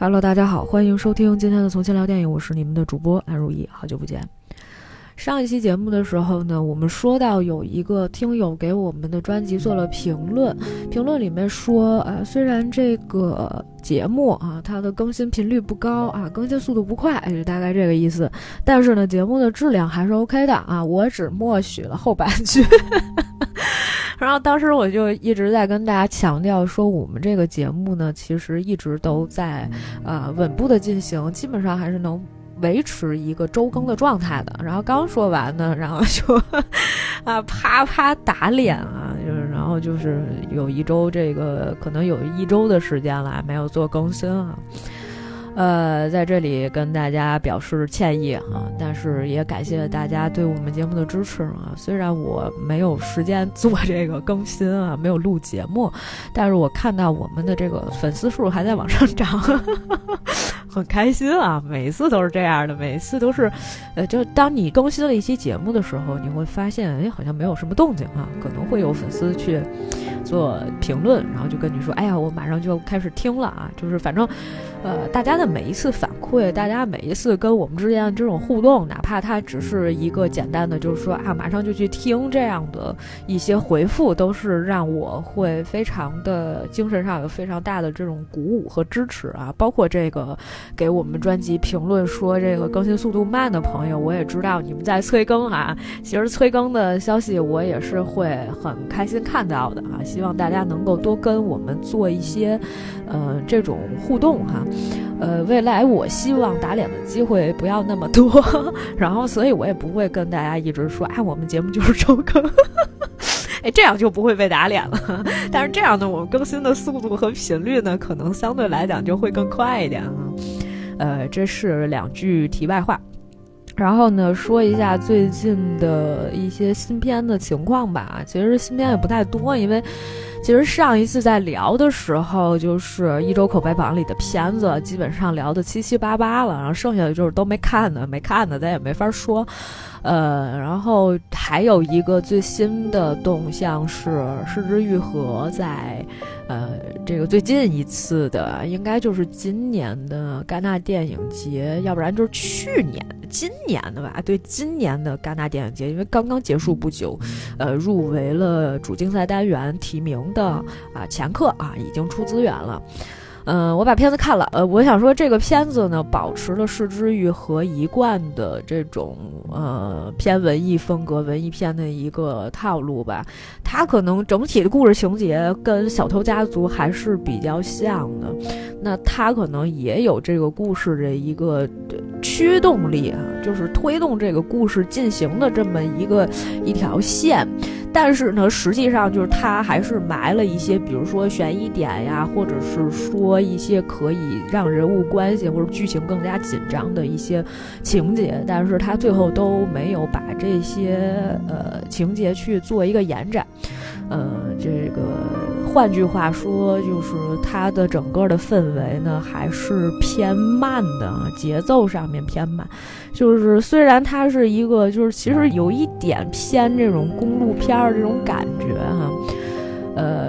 Hello，大家好，欢迎收听今天的《从新聊电影》，我是你们的主播安如意，好久不见。上一期节目的时候呢，我们说到有一个听友给我们的专辑做了评论，评论里面说，呃，虽然这个节目啊，它的更新频率不高啊，更新速度不快，就大概这个意思，但是呢，节目的质量还是 OK 的啊。我只默许了后半句。然后当时我就一直在跟大家强调说，我们这个节目呢，其实一直都在啊稳步的进行，基本上还是能维持一个周更的状态的。然后刚说完呢，然后就啊啪啪打脸啊，就是然后就是有一周这个可能有一周的时间了没有做更新啊。呃，在这里跟大家表示歉意啊，但是也感谢大家对我们节目的支持啊。虽然我没有时间做这个更新啊，没有录节目，但是我看到我们的这个粉丝数还在往上涨，很开心啊。每次都是这样的，每次都是，呃，就当你更新了一期节目的时候，你会发现，哎，好像没有什么动静啊，可能会有粉丝去做评论，然后就跟你说，哎呀，我马上就要开始听了啊，就是反正，呃，大家的。每一次反馈，大家每一次跟我们之间的这种互动，哪怕它只是一个简单的，就是说啊，马上就去听这样的一些回复，都是让我会非常的精神上有非常大的这种鼓舞和支持啊。包括这个给我们专辑评论说这个更新速度慢的朋友，我也知道你们在催更啊。其实催更的消息我也是会很开心看到的啊。希望大家能够多跟我们做一些，呃，这种互动哈。呃，未来我希望打脸的机会不要那么多，然后，所以我也不会跟大家一直说，哎，我们节目就是周更，哎，这样就不会被打脸了。但是这样呢，我们更新的速度和频率呢，可能相对来讲就会更快一点啊。呃，这是两句题外话。然后呢，说一下最近的一些新片的情况吧。其实新片也不太多，因为其实上一次在聊的时候，就是一周口碑榜里的片子，基本上聊的七七八八了。然后剩下的就是都没看的，没看的咱也没法说。呃，然后还有一个最新的动向是《失之愈合》在，呃，这个最近一次的应该就是今年的戛纳电影节，要不然就是去年。今年的吧，对，今年的戛纳电影节，因为刚刚结束不久，呃，入围了主竞赛单元提名的啊，前客啊，已经出资源了。嗯，我把片子看了，呃，我想说这个片子呢，保持了市之欲和一贯的这种呃偏文艺风格、文艺片的一个套路吧。它可能整体的故事情节跟《小偷家族》还是比较像的，那它可能也有这个故事的一个驱动力啊，就是推动这个故事进行的这么一个一条线。但是呢，实际上就是它还是埋了一些，比如说悬疑点呀，或者是说一些可以让人物关系或者剧情更加紧张的一些情节，但是它最后都没有把这些呃情节去做一个延展，呃，这个换句话说，就是它的整个的氛围呢还是偏慢的，节奏上面偏慢。就是虽然它是一个，就是其实有一点偏这种公路片儿这种感觉哈，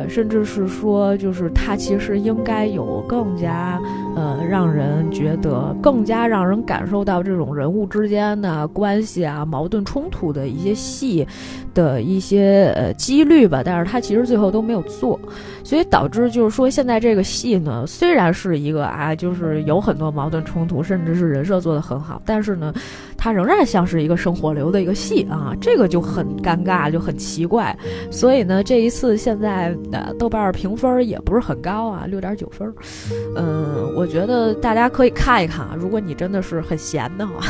甚至是说，就是它其实应该有更加呃让人觉得更加让人感受到这种人物之间的关系啊、矛盾冲突的一些戏的一些呃几率吧，但是它其实最后都没有做。所以导致就是说，现在这个戏呢，虽然是一个啊，就是有很多矛盾冲突，甚至是人设做得很好，但是呢，它仍然像是一个生活流的一个戏啊，这个就很尴尬，就很奇怪。所以呢，这一次现在呃，豆瓣评分也不是很高啊，六点九分。嗯，我觉得大家可以看一看啊，如果你真的是很闲的话，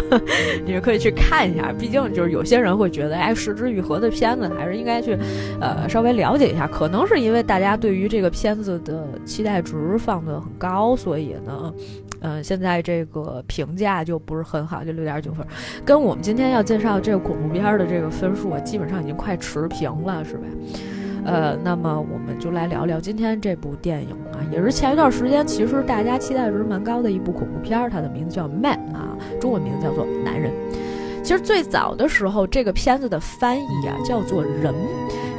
你们可以去看一下。毕竟就是有些人会觉得，哎，失之愈合的片子还是应该去呃稍微了解一下，可能是因为。大家对于这个片子的期待值放得很高，所以呢，嗯，现在这个评价就不是很好，就六点九分，跟我们今天要介绍这个恐怖片的这个分数啊，基本上已经快持平了，是吧？呃，那么我们就来聊聊今天这部电影啊，也是前一段时间其实大家期待值蛮高的一部恐怖片，它的名字叫《Man》啊，中文名字叫做《男人》。其实最早的时候，这个片子的翻译啊叫做“人”，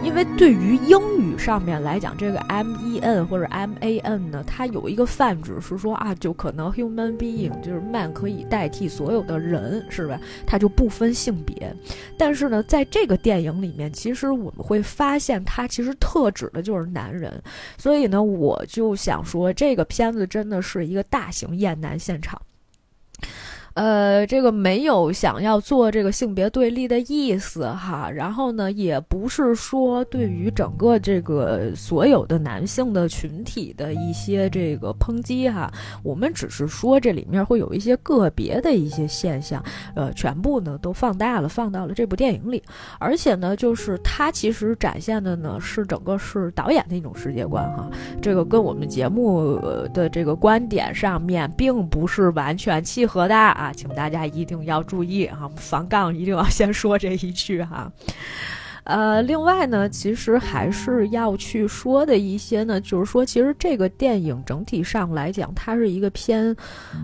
因为对于英语上面来讲，这个 M E N 或者 M A N 呢，它有一个泛指是说啊，就可能 human being 就是 man 可以代替所有的人，是吧？它就不分性别。但是呢，在这个电影里面，其实我们会发现，它其实特指的就是男人。所以呢，我就想说，这个片子真的是一个大型厌男现场。呃，这个没有想要做这个性别对立的意思哈，然后呢，也不是说对于整个这个所有的男性的群体的一些这个抨击哈，我们只是说这里面会有一些个别的一些现象，呃，全部呢都放大了，放到了这部电影里，而且呢，就是它其实展现的呢是整个是导演的一种世界观哈，这个跟我们节目的这个观点上面并不是完全契合的啊。请大家一定要注意哈，防杠一定要先说这一句哈。呃，另外呢，其实还是要去说的一些呢，就是说，其实这个电影整体上来讲，它是一个偏，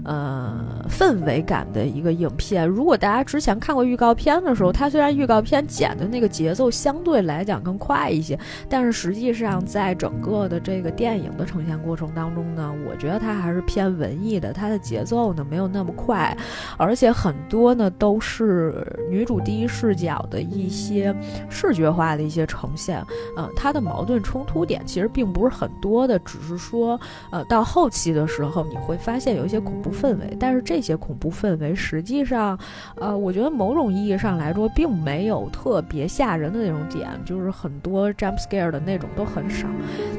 呃，氛围感的一个影片。如果大家之前看过预告片的时候，它虽然预告片剪的那个节奏相对来讲更快一些，但是实际上在整个的这个电影的呈现过程当中呢，我觉得它还是偏文艺的，它的节奏呢没有那么快，而且很多呢都是女主第一视角的一些视。视觉化的一些呈现，呃，它的矛盾冲突点其实并不是很多的，只是说，呃，到后期的时候你会发现有一些恐怖氛围，但是这些恐怖氛围实际上，呃，我觉得某种意义上来说并没有特别吓人的那种点，就是很多 jump scare 的那种都很少，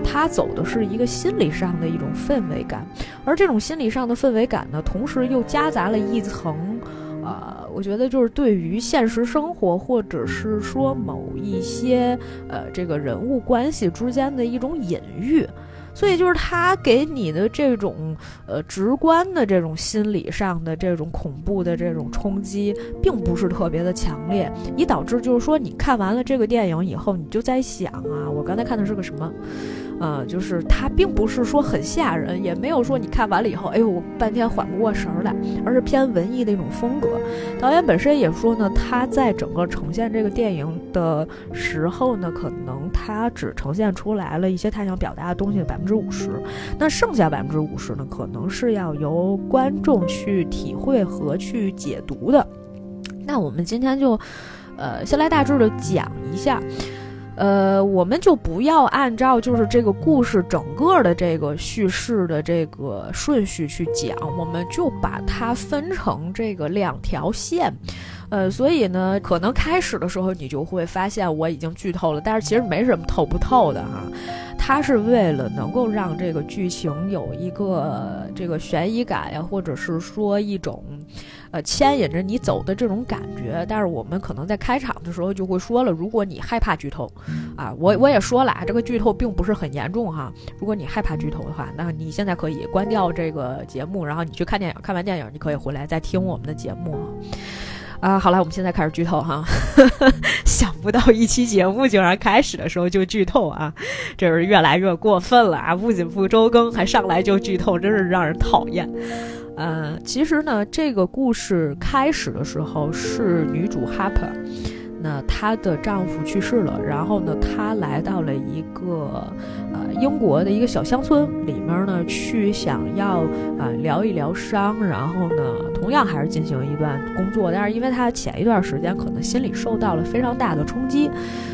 它走的是一个心理上的一种氛围感，而这种心理上的氛围感呢，同时又夹杂了一层。呃，我觉得就是对于现实生活，或者是说某一些呃这个人物关系之间的一种隐喻，所以就是他给你的这种呃直观的这种心理上的这种恐怖的这种冲击，并不是特别的强烈，以导致就是说你看完了这个电影以后，你就在想啊，我刚才看的是个什么？呃，就是它并不是说很吓人，也没有说你看完了以后，哎呦，我半天缓不过神来，而是偏文艺的一种风格。导演本身也说呢，他在整个呈现这个电影的时候呢，可能他只呈现出来了一些他想表达的东西的百分之五十，那剩下百分之五十呢，可能是要由观众去体会和去解读的。那我们今天就，呃，先来大致的讲一下。呃，我们就不要按照就是这个故事整个的这个叙事的这个顺序去讲，我们就把它分成这个两条线。呃，所以呢，可能开始的时候你就会发现我已经剧透了，但是其实没什么透不透的哈。它是为了能够让这个剧情有一个这个悬疑感呀，或者是说一种。呃，牵引着你走的这种感觉，但是我们可能在开场的时候就会说了，如果你害怕剧透，啊，我我也说了啊，这个剧透并不是很严重哈。如果你害怕剧透的话，那你现在可以关掉这个节目，然后你去看电影，看完电影你可以回来再听我们的节目啊。啊好了，我们现在开始剧透哈，想不到一期节目竟然开始的时候就剧透啊，这是越来越过分了啊！不仅不周更，还上来就剧透，真是让人讨厌。呃，其实呢，这个故事开始的时候是女主 Happ 那她的丈夫去世了，然后呢，她来到了一个呃英国的一个小乡村里面呢，去想要啊疗一疗伤，然后呢，同样还是进行一段工作，但是因为她前一段时间可能心里受到了非常大的冲击，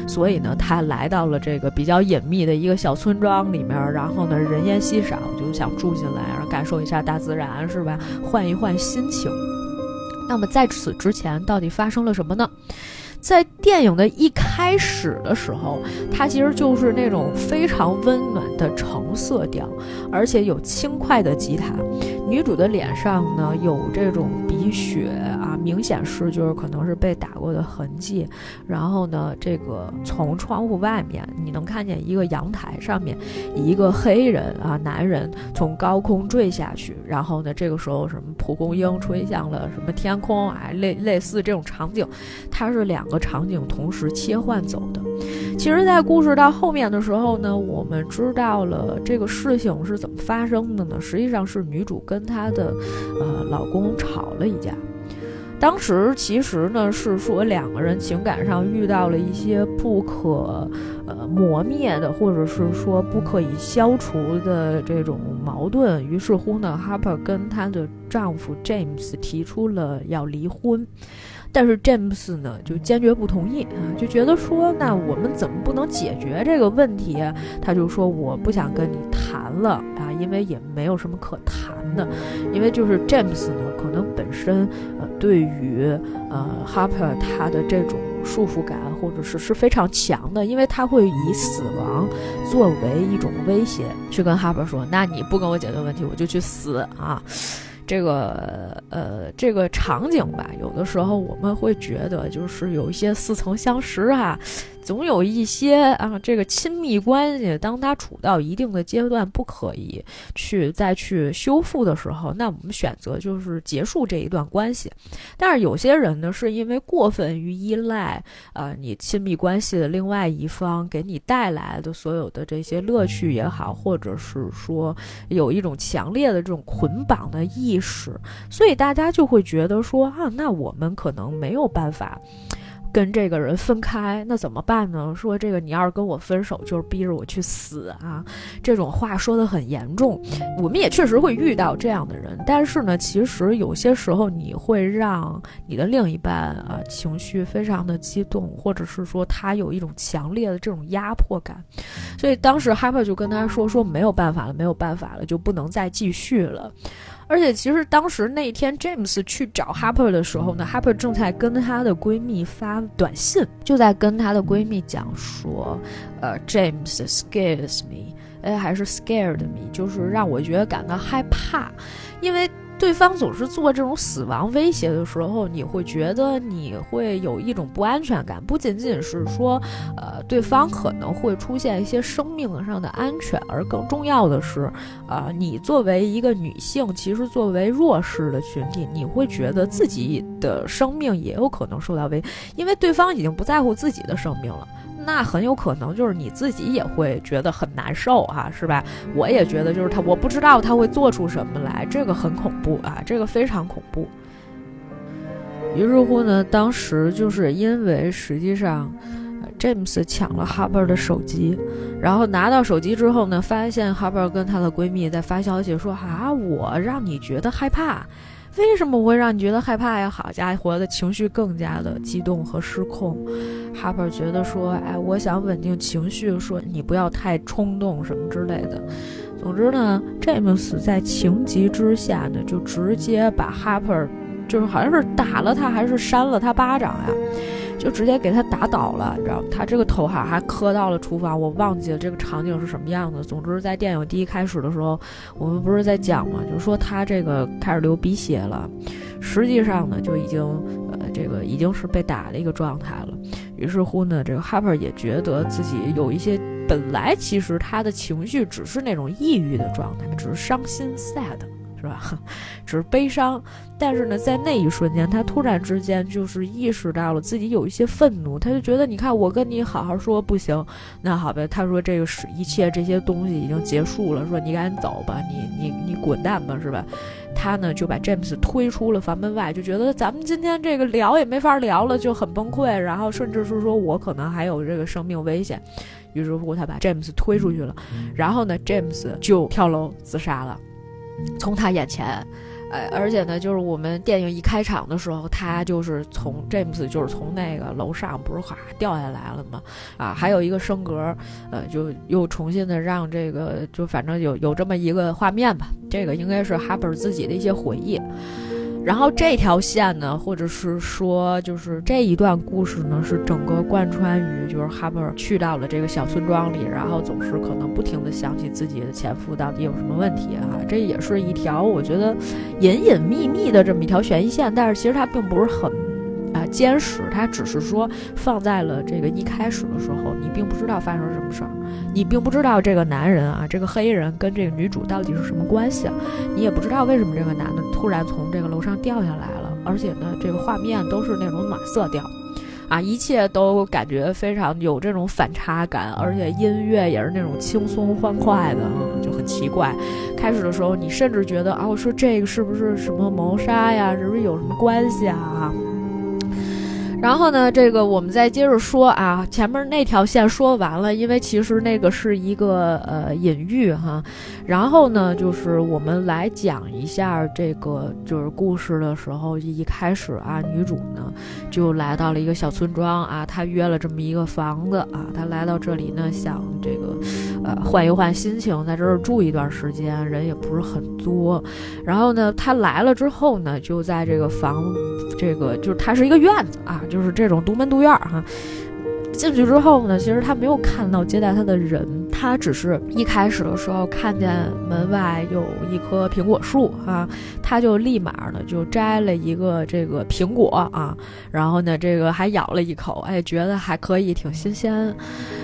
所以呢，她来到了这个比较隐秘的一个小村庄里面，然后呢，人烟稀少，就想住进来，然后感受一下大自然，是吧？换一换心情。那么在此之前，到底发生了什么呢？在电影的一开始的时候，它其实就是那种非常温暖的橙色调，而且有轻快的吉他。女主的脸上呢有这种鼻血啊，明显是就是可能是被打过的痕迹。然后呢，这个从窗户外面你能看见一个阳台上面一个黑人啊男人从高空坠下去。然后呢，这个时候什么蒲公英吹向了什么天空啊，类类似这种场景，它是两。个场景同时切换走的，其实，在故事到后面的时候呢，我们知道了这个事情是怎么发生的呢？实际上是女主跟她的呃老公吵了一架。当时其实呢是说两个人情感上遇到了一些不可呃磨灭的，或者是说不可以消除的这种矛盾。于是乎呢，Harper 跟她的丈夫 James 提出了要离婚。但是詹姆斯呢，就坚决不同意啊，就觉得说，那我们怎么不能解决这个问题？他就说，我不想跟你谈了啊，因为也没有什么可谈的，因为就是詹姆斯呢，可能本身呃，对于呃 Harper 他的这种束缚感或者是是非常强的，因为他会以死亡作为一种威胁，去跟 Harper 说，那你不跟我解决问题，我就去死啊。这个呃，这个场景吧，有的时候我们会觉得，就是有一些似曾相识啊。总有一些啊，这个亲密关系，当它处到一定的阶段，不可以去再去修复的时候，那我们选择就是结束这一段关系。但是有些人呢，是因为过分于依赖啊，你亲密关系的另外一方给你带来的所有的这些乐趣也好，或者是说有一种强烈的这种捆绑的意识，所以大家就会觉得说啊，那我们可能没有办法。跟这个人分开，那怎么办呢？说这个你要是跟我分手，就是逼着我去死啊！这种话说的很严重，我们也确实会遇到这样的人。但是呢，其实有些时候你会让你的另一半啊情绪非常的激动，或者是说他有一种强烈的这种压迫感。所以当时 Harper 就跟他说：“说没有办法了，没有办法了，就不能再继续了。”而且，其实当时那一天 James 去找 Harper 的时候呢，Harper 正在跟她的闺蜜发短信，就在跟她的闺蜜讲说，呃，James scares me，哎，还是 scared me，就是让我觉得感到害怕，因为。对方总是做这种死亡威胁的时候，你会觉得你会有一种不安全感。不仅仅是说，呃，对方可能会出现一些生命上的安全，而更重要的是，啊，你作为一个女性，其实作为弱势的群体，你会觉得自己的生命也有可能受到威，因为对方已经不在乎自己的生命了。那很有可能就是你自己也会觉得很难受啊，是吧？我也觉得就是他，我不知道他会做出什么来，这个很恐怖啊，这个非常恐怖。于是乎呢，当时就是因为实际上，James 抢了 Harper 的手机，然后拿到手机之后呢，发现 Harper 跟她的闺蜜在发消息说啊，我让你觉得害怕。为什么会让你觉得害怕呀？好家伙的情绪更加的激动和失控。哈珀觉得说，哎，我想稳定情绪，说你不要太冲动什么之类的。总之呢詹姆斯在情急之下呢，就直接把哈珀就是好像是打了他，还是扇了他巴掌呀？就直接给他打倒了，你知道他这个头哈还磕到了厨房，我忘记了这个场景是什么样的。总之，在电影第一开始的时候，我们不是在讲嘛，就说他这个开始流鼻血了，实际上呢就已经呃这个已经是被打的一个状态了。于是乎呢，这个 Harper 也觉得自己有一些本来其实他的情绪只是那种抑郁的状态，只是伤心 sad。是吧？只是悲伤，但是呢，在那一瞬间，他突然之间就是意识到了自己有一些愤怒，他就觉得，你看，我跟你好好说不行，那好吧。他说这个是一切这些东西已经结束了，说你赶紧走吧，你你你滚蛋吧，是吧？他呢就把詹姆斯推出了房门外，就觉得咱们今天这个聊也没法聊了，就很崩溃，然后甚至是说我可能还有这个生命危险，于是乎他把詹姆斯推出去了，然后呢，詹姆斯就跳楼自杀了。从他眼前，呃，而且呢，就是我们电影一开场的时候，他就是从 James 就是从那个楼上不是哗掉下来了吗？啊，还有一个升格，呃，就又重新的让这个，就反正有有这么一个画面吧。这个应该是哈本自己的一些回忆。然后这条线呢，或者是说，就是这一段故事呢，是整个贯穿于，就是哈珀去到了这个小村庄里，然后总是可能不停的想起自己的前夫到底有什么问题啊，这也是一条我觉得隐隐秘秘的这么一条悬疑线，但是其实它并不是很坚实，它只是说放在了这个一开始的时候，你并不知道发生什么事儿。你并不知道这个男人啊，这个黑人跟这个女主到底是什么关系，你也不知道为什么这个男的突然从这个楼上掉下来了，而且呢，这个画面都是那种暖色调，啊，一切都感觉非常有这种反差感，而且音乐也是那种轻松欢快的，就很奇怪。开始的时候，你甚至觉得啊，我说这个是不是什么谋杀呀？是不是有什么关系啊？然后呢，这个我们再接着说啊，前面那条线说完了，因为其实那个是一个呃隐喻哈。然后呢，就是我们来讲一下这个就是故事的时候，一开始啊，女主呢就来到了一个小村庄啊，她约了这么一个房子啊，她来到这里呢，想这个呃换一换心情，在这儿住一段时间，人也不是很多。然后呢，他来了之后呢，就在这个房，这个就是它是一个院子啊。就是这种独门独院儿哈，进去之后呢，其实他没有看到接待他的人，他只是一开始的时候看见门外有一棵苹果树啊，他就立马呢就摘了一个这个苹果啊，然后呢这个还咬了一口，哎，觉得还可以，挺新鲜。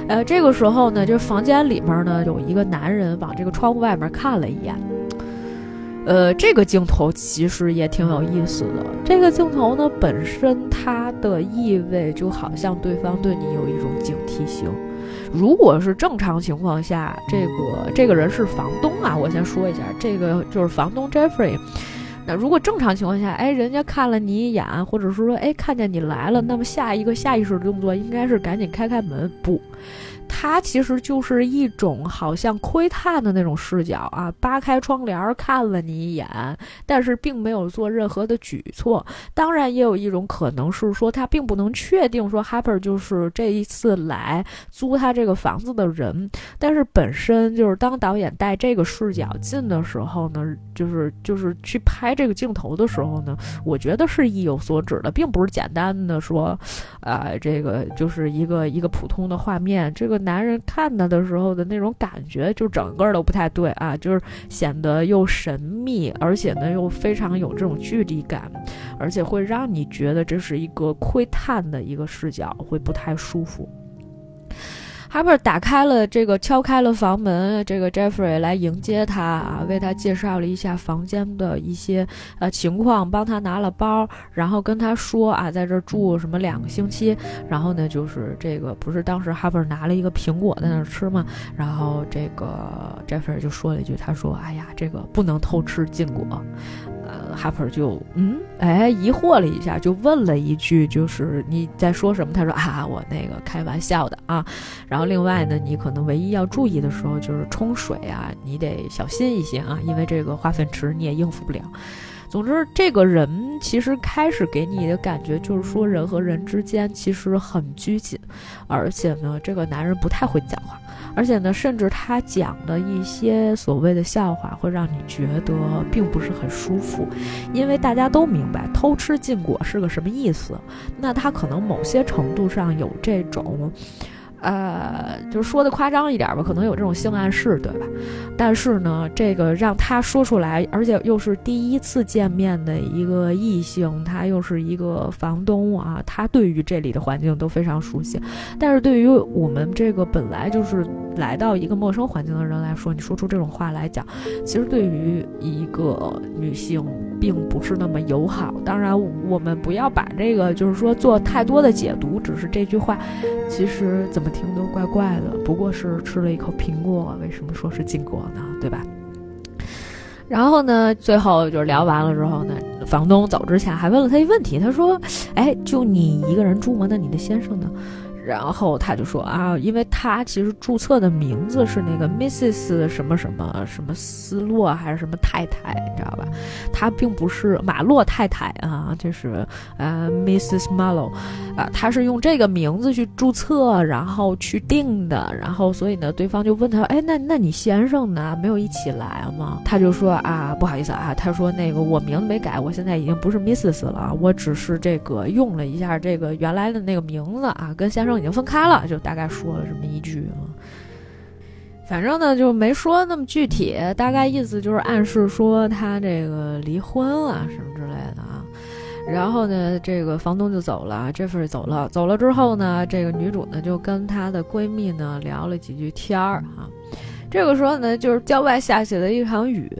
呃，这个时候呢，就房间里面呢有一个男人往这个窗户外面看了一眼。呃，这个镜头其实也挺有意思的。这个镜头呢，本身它的意味就好像对方对你有一种警惕性。如果是正常情况下，这个这个人是房东啊，我先说一下，这个就是房东 Jeffrey。那如果正常情况下，哎，人家看了你一眼，或者是说，哎，看见你来了，那么下一个下意识的动作应该是赶紧开开门，不。它其实就是一种好像窥探的那种视角啊，扒开窗帘看了你一眼，但是并没有做任何的举措。当然，也有一种可能是说，他并不能确定说 Harper 就是这一次来租他这个房子的人。但是本身就是当导演带这个视角进的时候呢，就是就是去拍这个镜头的时候呢，我觉得是意有所指的，并不是简单的说，呃，这个就是一个一个普通的画面，这个。男人看他的时候的那种感觉，就整个都不太对啊，就是显得又神秘，而且呢又非常有这种距离感，而且会让你觉得这是一个窥探的一个视角，会不太舒服。哈珀打开了这个，敲开了房门。这个 Jeffrey 来迎接他啊，为他介绍了一下房间的一些呃情况，帮他拿了包，然后跟他说啊，在这住什么两个星期。然后呢，就是这个不是当时哈珀拿了一个苹果在那吃吗？然后这个 Jeffrey 就说了一句，他说：“哎呀，这个不能偷吃禁果。”呃，哈珀就嗯，哎，疑惑了一下，就问了一句，就是你在说什么？他说啊，我那个开玩笑的啊。然然后另外呢，你可能唯一要注意的时候就是冲水啊，你得小心一些啊，因为这个化粪池你也应付不了。总之，这个人其实开始给你的感觉就是说，人和人之间其实很拘谨，而且呢，这个男人不太会讲话。而且呢，甚至他讲的一些所谓的笑话，会让你觉得并不是很舒服，因为大家都明白偷吃禁果是个什么意思。那他可能某些程度上有这种。呃，就是说的夸张一点吧，可能有这种性暗示，对吧？但是呢，这个让他说出来，而且又是第一次见面的一个异性，他又是一个房东啊，他对于这里的环境都非常熟悉。但是对于我们这个本来就是来到一个陌生环境的人来说，你说出这种话来讲，其实对于一个女性并不是那么友好。当然，我们不要把这个就是说做太多的解读，只是这句话，其实怎么。听都怪怪的，不过是吃了一口苹果，为什么说是禁果呢？对吧？然后呢，最后就是聊完了之后呢，房东走之前还问了他一问题，他说：“哎，就你一个人住吗？那你的先生呢？”然后他就说啊，因为他其实注册的名字是那个 Mrs 什么什么什么斯洛还是什么太太，你知道吧？他并不是马洛太太啊，就是呃 Mrs Marlow 啊，他是用这个名字去注册，然后去定的。然后所以呢，对方就问他，哎，那那你先生呢？没有一起来吗？他就说啊，不好意思啊，他说那个我名字没改，我现在已经不是 Mrs 了，我只是这个用了一下这个原来的那个名字啊，跟先生。已经分开了，就大概说了这么一句啊，反正呢就没说那么具体，大概意思就是暗示说他这个离婚了什么之类的啊。然后呢，这个房东就走了，Jeff 走了，走了之后呢，这个女主呢就跟她的闺蜜呢聊了几句天儿啊。这个时候呢，就是郊外下起了一场雨。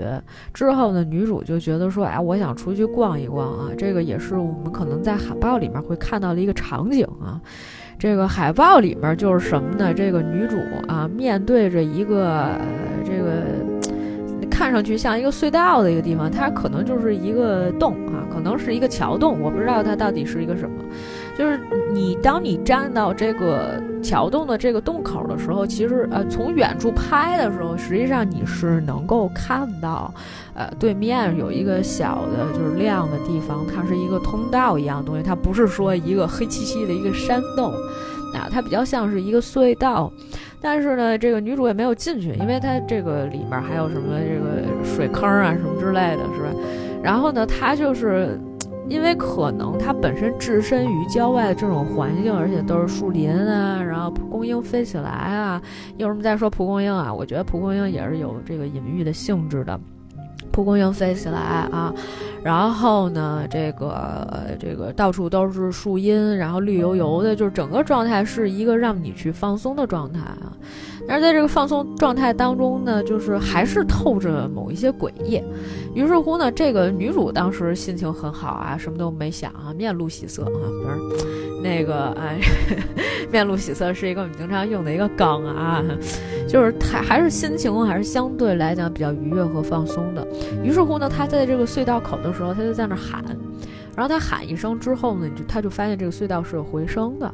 之后呢，女主就觉得说：“哎，我想出去逛一逛啊！”这个也是我们可能在海报里面会看到的一个场景啊。这个海报里面就是什么呢？这个女主啊，面对着一个呃这个看上去像一个隧道的一个地方，它可能就是一个洞啊，可能是一个桥洞，我不知道它到底是一个什么。就是你，当你站到这个桥洞的这个洞口的时候，其实呃，从远处拍的时候，实际上你是能够看到，呃，对面有一个小的，就是亮的地方，它是一个通道一样东西，它不是说一个黑漆漆的一个山洞，啊，它比较像是一个隧道。但是呢，这个女主也没有进去，因为它这个里面还有什么这个水坑啊什么之类的，是吧？然后呢，她就是。因为可能它本身置身于郊外的这种环境，而且都是树林啊，然后蒲公英飞起来啊。为什么再说蒲公英啊？我觉得蒲公英也是有这个隐喻的性质的。蒲公英飞起来啊，然后呢，这个这个到处都是树荫，然后绿油油的，就是整个状态是一个让你去放松的状态啊。但是在这个放松状态当中呢，就是还是透着某一些诡异。于是乎呢，这个女主当时心情很好啊，什么都没想啊，面露喜色啊，不是那个哎，面露喜色是一个我们经常用的一个梗啊，就是还还是心情还是相对来讲比较愉悦和放松的。于是乎呢，她在这个隧道口的时候，她就在那喊，然后她喊一声之后呢，就她就发现这个隧道是有回声的。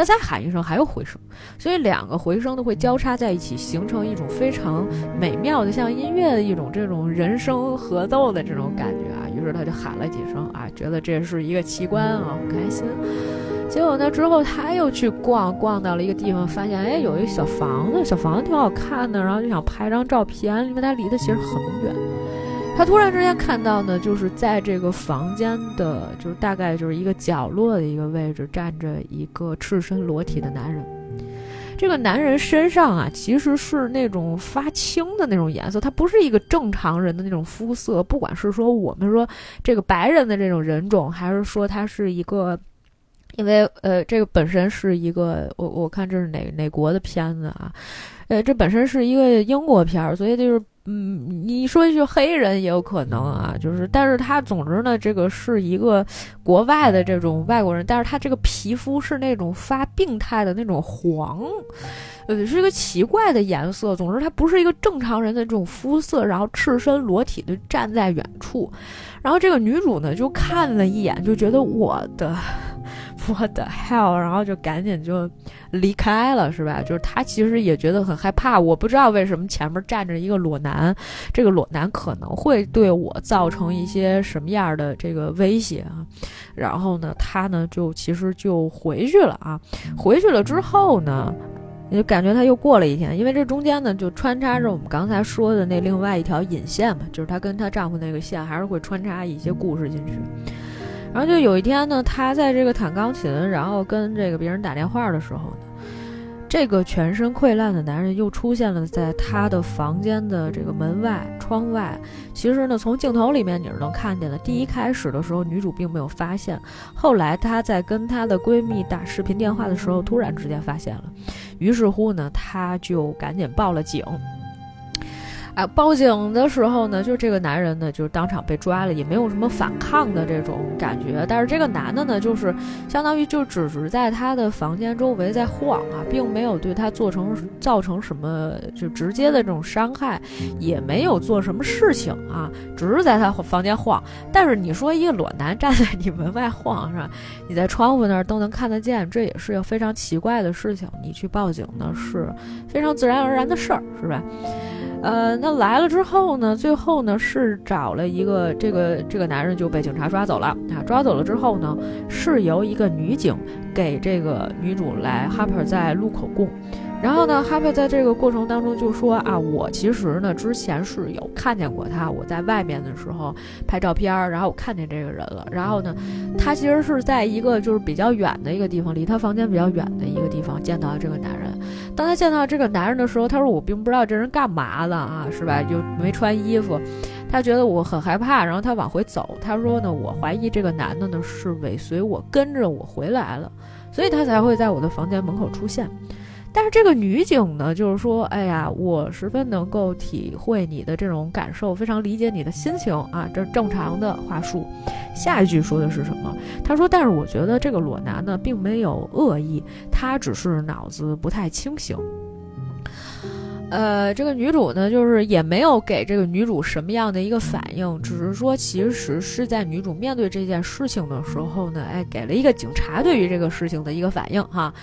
他再喊一声，还有回声，所以两个回声都会交叉在一起，形成一种非常美妙的像音乐的一种这种人声合奏的这种感觉啊。于是他就喊了几声啊，觉得这是一个奇观啊，很开心。结果呢，之后他又去逛，逛到了一个地方，发现哎，有一个小房子，小房子挺好看的，然后就想拍张照片，因为它离得其实很远。他突然之间看到呢，就是在这个房间的，就是大概就是一个角落的一个位置，站着一个赤身裸体的男人。这个男人身上啊，其实是那种发青的那种颜色，他不是一个正常人的那种肤色。不管是说我们说这个白人的这种人种，还是说他是一个，因为呃，这个本身是一个，我我看这是哪哪国的片子啊？呃，这本身是一个英国片儿，所以就是。嗯，你说一句黑人也有可能啊，就是，但是他总之呢，这个是一个国外的这种外国人，但是他这个皮肤是那种发病态的那种黄，呃，是一个奇怪的颜色。总之，他不是一个正常人的这种肤色，然后赤身裸体的站在远处，然后这个女主呢就看了一眼，就觉得我的。我的 hell，然后就赶紧就离开了，是吧？就是他其实也觉得很害怕，我不知道为什么前面站着一个裸男，这个裸男可能会对我造成一些什么样的这个威胁啊？然后呢，他呢就其实就回去了啊。回去了之后呢，就感觉他又过了一天，因为这中间呢就穿插着我们刚才说的那另外一条引线嘛，就是她跟她丈夫那个线还是会穿插一些故事进去。然后就有一天呢，她在这个弹钢琴，然后跟这个别人打电话的时候呢，这个全身溃烂的男人又出现了在她的房间的这个门外窗外。其实呢，从镜头里面你是能看见的。第一开始的时候，女主并没有发现，后来她在跟她的闺蜜打视频电话的时候，突然之间发现了，于是乎呢，她就赶紧报了警。啊，报警的时候呢，就这个男人呢，就是当场被抓了，也没有什么反抗的这种感觉。但是这个男的呢，就是相当于就只是在他的房间周围在晃啊，并没有对他做成造成什么就直接的这种伤害，也没有做什么事情啊，只是在他房间晃。但是你说一个裸男站在你门外晃是吧？你在窗户那儿都能看得见，这也是个非常奇怪的事情。你去报警呢，是非常自然而然的事儿，是吧？呃，那来了之后呢？最后呢是找了一个这个这个男人就被警察抓走了啊！抓走了之后呢，是由一个女警给这个女主来 Harper 在录口供。然后呢，哈珀在这个过程当中就说啊，我其实呢之前是有看见过他，我在外面的时候拍照片儿，然后我看见这个人了。然后呢，他其实是在一个就是比较远的一个地方，离他房间比较远的一个地方见到这个男人。当他见到这个男人的时候，他说我并不知道这人干嘛的啊，是吧？就没穿衣服，他觉得我很害怕，然后他往回走。他说呢，我怀疑这个男的呢是尾随我，跟着我回来了，所以他才会在我的房间门口出现。但是这个女警呢，就是说，哎呀，我十分能够体会你的这种感受，非常理解你的心情啊，这正常的话术。下一句说的是什么？他说，但是我觉得这个裸男呢，并没有恶意，他只是脑子不太清醒。呃，这个女主呢，就是也没有给这个女主什么样的一个反应，只是说，其实是在女主面对这件事情的时候呢，哎，给了一个警察对于这个事情的一个反应哈。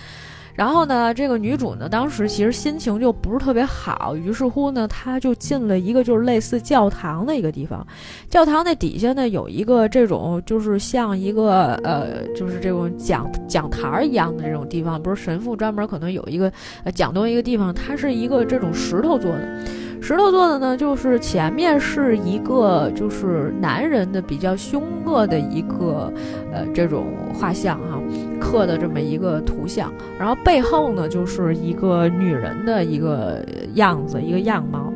然后呢，这个女主呢，当时其实心情就不是特别好，于是乎呢，她就进了一个就是类似教堂的一个地方。教堂那底下呢，有一个这种就是像一个呃，就是这种讲讲台儿一样的这种地方，不是神父专门可能有一个呃讲东一个地方，它是一个这种石头做的。石头做的呢，就是前面是一个就是男人的比较凶恶的一个呃这种画像哈，刻的这么一个图像，然后背后呢就是一个女人的一个样子一个样貌，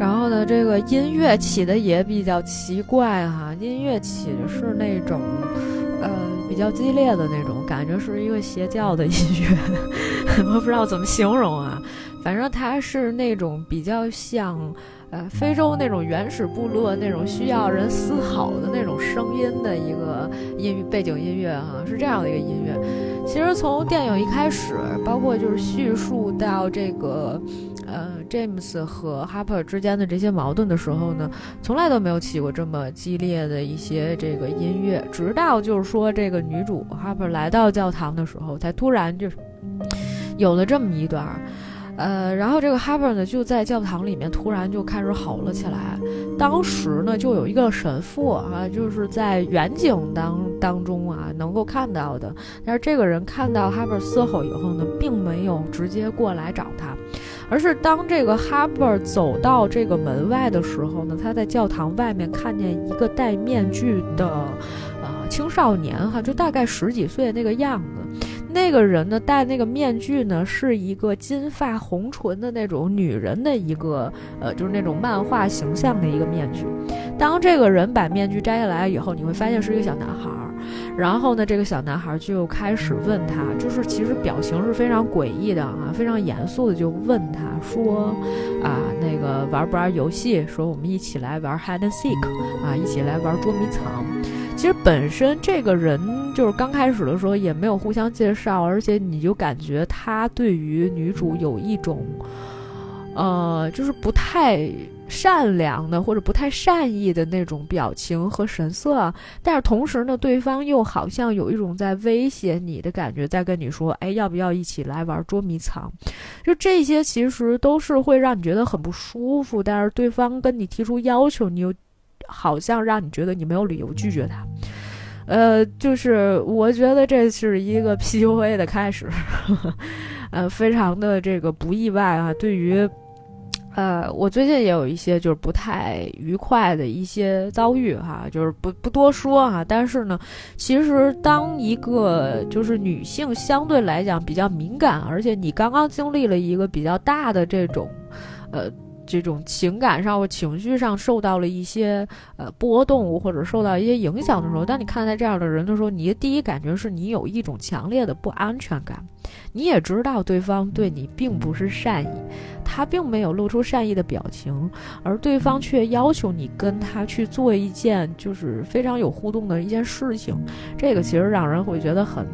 然后呢这个音乐起的也比较奇怪哈，音乐起的是那种呃比较激烈的那种感觉，是一个邪教的音乐，我不知道怎么形容啊。反正它是那种比较像，呃，非洲那种原始部落那种需要人嘶吼的那种声音的一个音背景音乐哈，是这样的一个音乐。其实从电影一开始，包括就是叙述到这个，呃，James 和 Harper 之间的这些矛盾的时候呢，从来都没有起过这么激烈的一些这个音乐，直到就是说这个女主 Harper 来到教堂的时候，才突然就是有了这么一段。呃，然后这个哈伯呢，就在教堂里面突然就开始吼了起来。当时呢，就有一个神父啊，就是在远景当当中啊，能够看到的。但是这个人看到哈伯嘶吼以后呢，并没有直接过来找他，而是当这个哈伯走到这个门外的时候呢，他在教堂外面看见一个戴面具的呃青少年哈，就大概十几岁那个样子。那个人呢，戴那个面具呢，是一个金发红唇的那种女人的一个，呃，就是那种漫画形象的一个面具。当这个人把面具摘下来以后，你会发现是一个小男孩。然后呢，这个小男孩就开始问他，就是其实表情是非常诡异的啊，非常严肃的就问他说：“啊，那个玩不玩游戏？说我们一起来玩 hide and seek 啊，一起来玩捉迷藏。”其实本身这个人就是刚开始的时候也没有互相介绍，而且你就感觉他对于女主有一种，呃，就是不太善良的或者不太善意的那种表情和神色。但是同时呢，对方又好像有一种在威胁你的感觉，在跟你说：“哎，要不要一起来玩捉迷藏？”就这些其实都是会让你觉得很不舒服。但是对方跟你提出要求，你又。好像让你觉得你没有理由拒绝他，呃，就是我觉得这是一个 PUA 的开始，呃，非常的这个不意外啊。对于，呃，我最近也有一些就是不太愉快的一些遭遇哈，就是不不多说哈。但是呢，其实当一个就是女性相对来讲比较敏感，而且你刚刚经历了一个比较大的这种，呃。这种情感上或情绪上受到了一些呃波动，或者受到一些影响的时候，当你看待这样的人的时候，你的第一感觉是你有一种强烈的不安全感。你也知道对方对你并不是善意，他并没有露出善意的表情，而对方却要求你跟他去做一件就是非常有互动的一件事情，这个其实让人会觉得很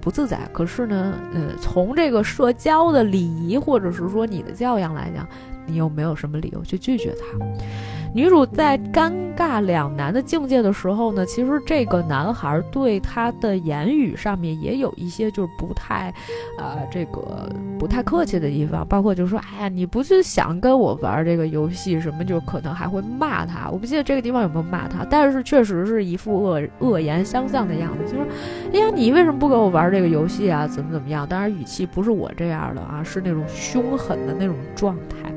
不自在。可是呢，呃，从这个社交的礼仪或者是说你的教养来讲。你又没有什么理由去拒绝他。女主在尴尬两难的境界的时候呢，其实这个男孩对她的言语上面也有一些就是不太，呃，这个不太客气的地方，包括就说，哎呀，你不是想跟我玩这个游戏什么，就可能还会骂他。我不记得这个地方有没有骂他，但是确实是一副恶恶言相向的样子，就说，哎呀，你为什么不跟我玩这个游戏啊？怎么怎么样？当然语气不是我这样的啊，是那种凶狠的那种状态。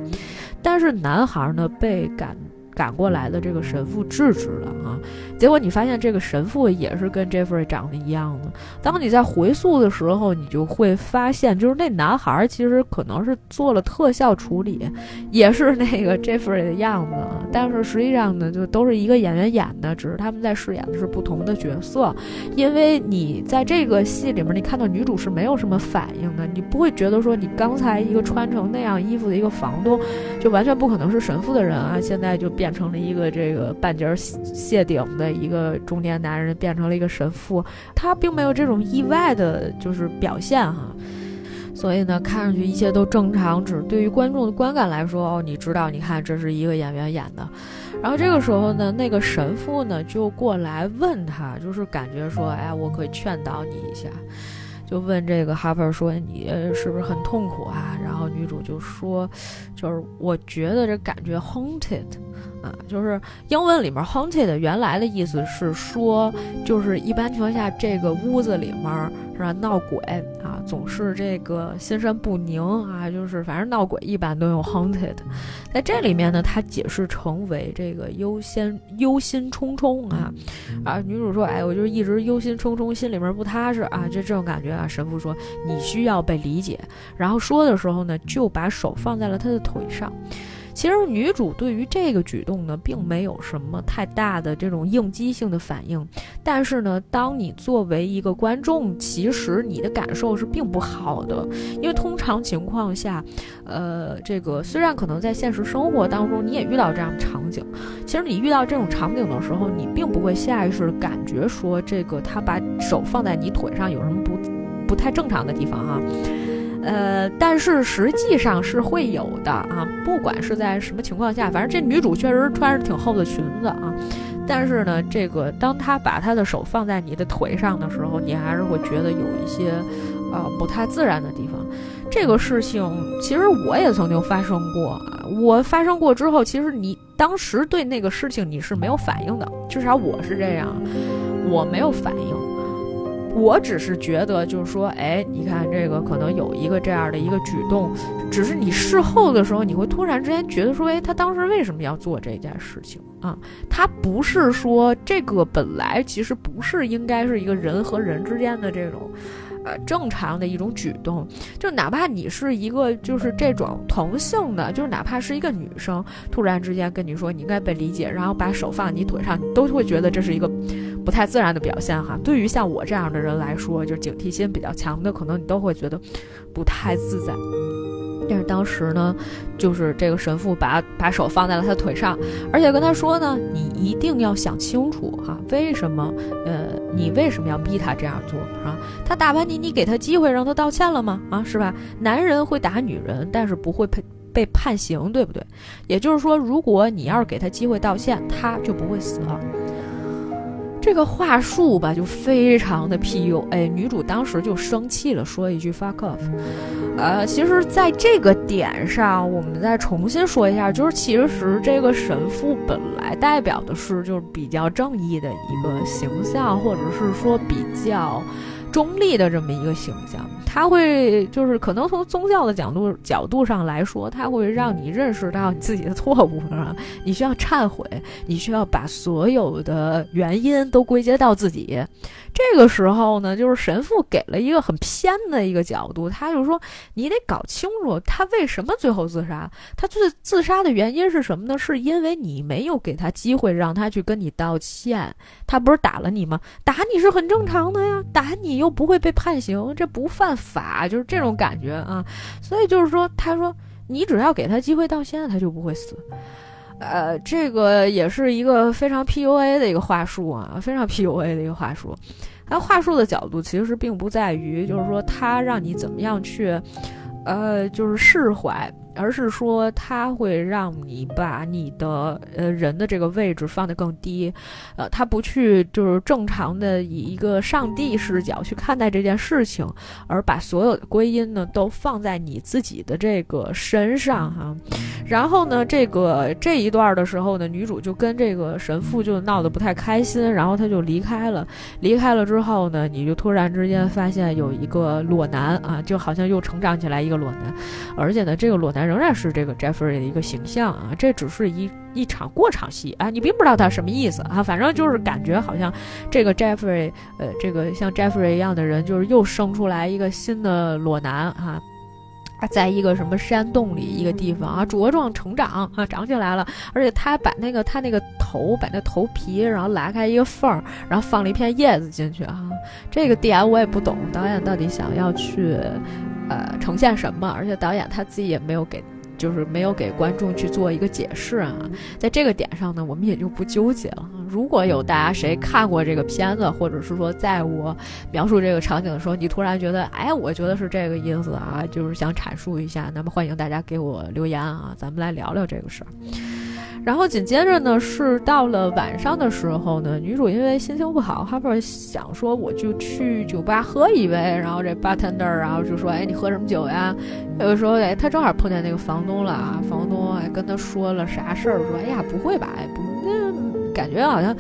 但是男孩呢，被感赶过来的这个神父制止了啊，结果你发现这个神父也是跟 Jeffrey 长得一样的。当你在回溯的时候，你就会发现，就是那男孩其实可能是做了特效处理，也是那个 Jeffrey 的样子，但是实际上呢，就都是一个演员演的，只是他们在饰演的是不同的角色。因为你在这个戏里面，你看到女主是没有什么反应的，你不会觉得说你刚才一个穿成那样衣服的一个房东，就完全不可能是神父的人啊，现在就变成了一个这个半截谢顶的。一个中年男人变成了一个神父，他并没有这种意外的，就是表现哈，所以呢，看上去一切都正常，只对于观众的观感来说，哦，你知道，你看这是一个演员演的。然后这个时候呢，那个神父呢就过来问他，就是感觉说，哎，我可以劝导你一下，就问这个哈珀说，你是不是很痛苦啊？然后女主就说，就是我觉得这感觉 haunted。啊，就是英文里面 haunted 原来的意思是说，就是一般情况下这个屋子里面是吧闹鬼啊，总是这个心神不宁啊，就是反正闹鬼一般都用 haunted，在这里面呢，它解释成为这个忧先忧心忡忡啊啊，女主说，哎，我就是一直忧心忡忡，心里面不踏实啊，就这种感觉啊。神父说你需要被理解，然后说的时候呢，就把手放在了他的腿上。其实女主对于这个举动呢，并没有什么太大的这种应激性的反应。但是呢，当你作为一个观众，其实你的感受是并不好的，因为通常情况下，呃，这个虽然可能在现实生活当中你也遇到这样的场景，其实你遇到这种场景的时候，你并不会下意识的感觉说这个他把手放在你腿上有什么不不太正常的地方哈。呃，但是实际上是会有的啊，不管是在什么情况下，反正这女主确实穿着挺厚的裙子啊。但是呢，这个当她把她的手放在你的腿上的时候，你还是会觉得有一些呃不太自然的地方。这个事情其实我也曾经发生过啊，我发生过之后，其实你当时对那个事情你是没有反应的，至少我是这样，我没有反应。我只是觉得，就是说，哎，你看这个可能有一个这样的一个举动，只是你事后的时候，你会突然之间觉得说，哎，他当时为什么要做这件事情啊？他不是说这个本来其实不是应该是一个人和人之间的这种。正常的一种举动，就哪怕你是一个就是这种同性的，就是哪怕是一个女生，突然之间跟你说你应该被理解，然后把手放你腿上，你都会觉得这是一个不太自然的表现哈。对于像我这样的人来说，就是警惕心比较强的，可能你都会觉得不太自在。但是当时呢，就是这个神父把把手放在了他腿上，而且跟他说呢：“你一定要想清楚哈，为什么？呃，你为什么要逼他这样做啊？他打完你，你给他机会让他道歉了吗？啊，是吧？男人会打女人，但是不会被被判刑，对不对？也就是说，如果你要是给他机会道歉，他就不会死了。”这个话术吧，就非常的 PUA。女主当时就生气了，说一句 “fuck off”。呃，其实，在这个点上，我们再重新说一下，就是其实这个神父本来代表的是就是比较正义的一个形象，或者是说比较。中立的这么一个形象，他会就是可能从宗教的角度角度上来说，他会让你认识到你自己的错误啊，你需要忏悔，你需要把所有的原因都归结到自己。这个时候呢，就是神父给了一个很偏的一个角度，他就说你得搞清楚他为什么最后自杀，他最自杀的原因是什么呢？是因为你没有给他机会让他去跟你道歉，他不是打了你吗？打你是很正常的呀，打你又不会被判刑，这不犯法，就是这种感觉啊。所以就是说，他说你只要给他机会道歉，他就不会死。呃，这个也是一个非常 PUA 的一个话术啊，非常 PUA 的一个话术。它话术的角度其实并不在于，就是说他让你怎么样去，呃，就是释怀。而是说，它会让你把你的呃人的这个位置放得更低，呃，他不去就是正常的以一个上帝视角去看待这件事情，而把所有的归因呢都放在你自己的这个身上哈。然后呢，这个这一段的时候呢，女主就跟这个神父就闹得不太开心，然后他就离开了。离开了之后呢，你就突然之间发现有一个裸男啊，就好像又成长起来一一个裸男，而且呢，这个裸男仍然是这个 Jeffrey 的一个形象啊，这只是一一场过场戏啊，你并不知道他什么意思啊，反正就是感觉好像这个 Jeffrey，呃，这个像 Jeffrey 一样的人，就是又生出来一个新的裸男啊。啊，在一个什么山洞里一个地方啊，茁壮成长啊，长起来了。而且他把那个他那个头，把那头皮，然后拉开一个缝儿，然后放了一片叶子进去啊。这个点我也不懂，导演到底想要去，呃，呈现什么？而且导演他自己也没有给。就是没有给观众去做一个解释啊，在这个点上呢，我们也就不纠结了。如果有大家谁看过这个片子，或者是说在我描述这个场景的时候，你突然觉得，哎，我觉得是这个意思啊，就是想阐述一下，那么欢迎大家给我留言啊，咱们来聊聊这个事儿。然后紧接着呢，是到了晚上的时候呢，女主因为心情不好，Harper 想说我就去酒吧喝一杯，然后这 bartender 然后就说，哎，你喝什么酒呀？有的时候，哎，他正好碰见那个房东了啊，房东哎跟他说了啥事儿，说，哎呀，不会吧？哎，不，那感觉好像，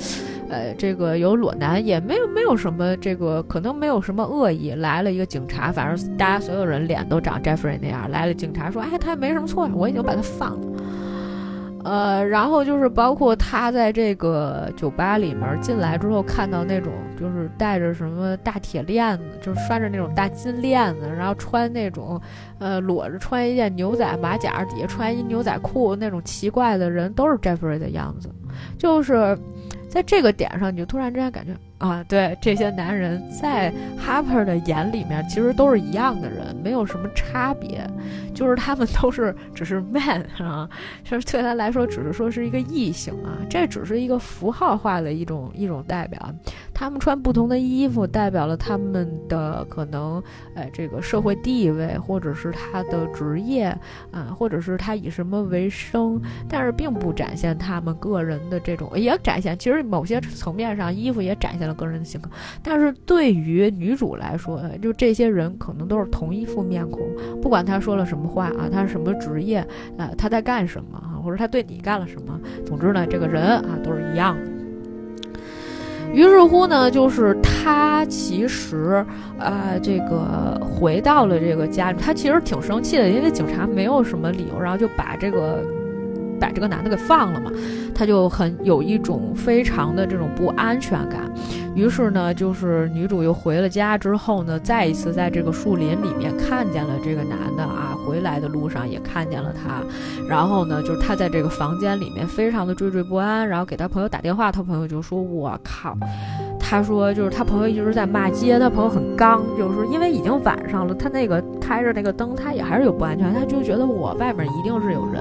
呃，这个有裸男，也没有没有什么这个，可能没有什么恶意。来了一个警察，反正大家所有人脸都长 Jeffrey 那样，来了警察说，哎，他也没什么错，我已经把他放了。呃，然后就是包括他在这个酒吧里面进来之后，看到那种就是带着什么大铁链子，就拴着那种大金链子，然后穿那种，呃，裸着穿一件牛仔马甲，底下穿一牛仔裤那种奇怪的人，都是 Jeffrey 的样子，就是在这个点上，你就突然之间感觉。啊，对这些男人在 Harper 的眼里面，其实都是一样的人，没有什么差别，就是他们都是只是 man 啊，就是对他来说，只是说是一个异性啊，这只是一个符号化的一种一种代表。他们穿不同的衣服，代表了他们的可能，呃，这个社会地位，或者是他的职业啊，或者是他以什么为生，但是并不展现他们个人的这种，也展现，其实某些层面上，衣服也展现。个人的性格，但是对于女主来说，就这些人可能都是同一副面孔，不管他说了什么话啊，他是什么职业，呃，他在干什么啊，或者他对你干了什么，总之呢，这个人啊都是一样的。于是乎呢，就是他其实，呃，这个回到了这个家里，他其实挺生气的，因为警察没有什么理由，然后就把这个。把这个男的给放了嘛，他就很有一种非常的这种不安全感。于是呢，就是女主又回了家之后呢，再一次在这个树林里面看见了这个男的啊，回来的路上也看见了他。然后呢，就是他在这个房间里面非常的惴惴不安，然后给他朋友打电话，他朋友就说：“我靠。”他说，就是他朋友一直在骂街，他朋友很刚，就是因为已经晚上了，他那个开着那个灯，他也还是有不安全，他就觉得我外面一定是有人。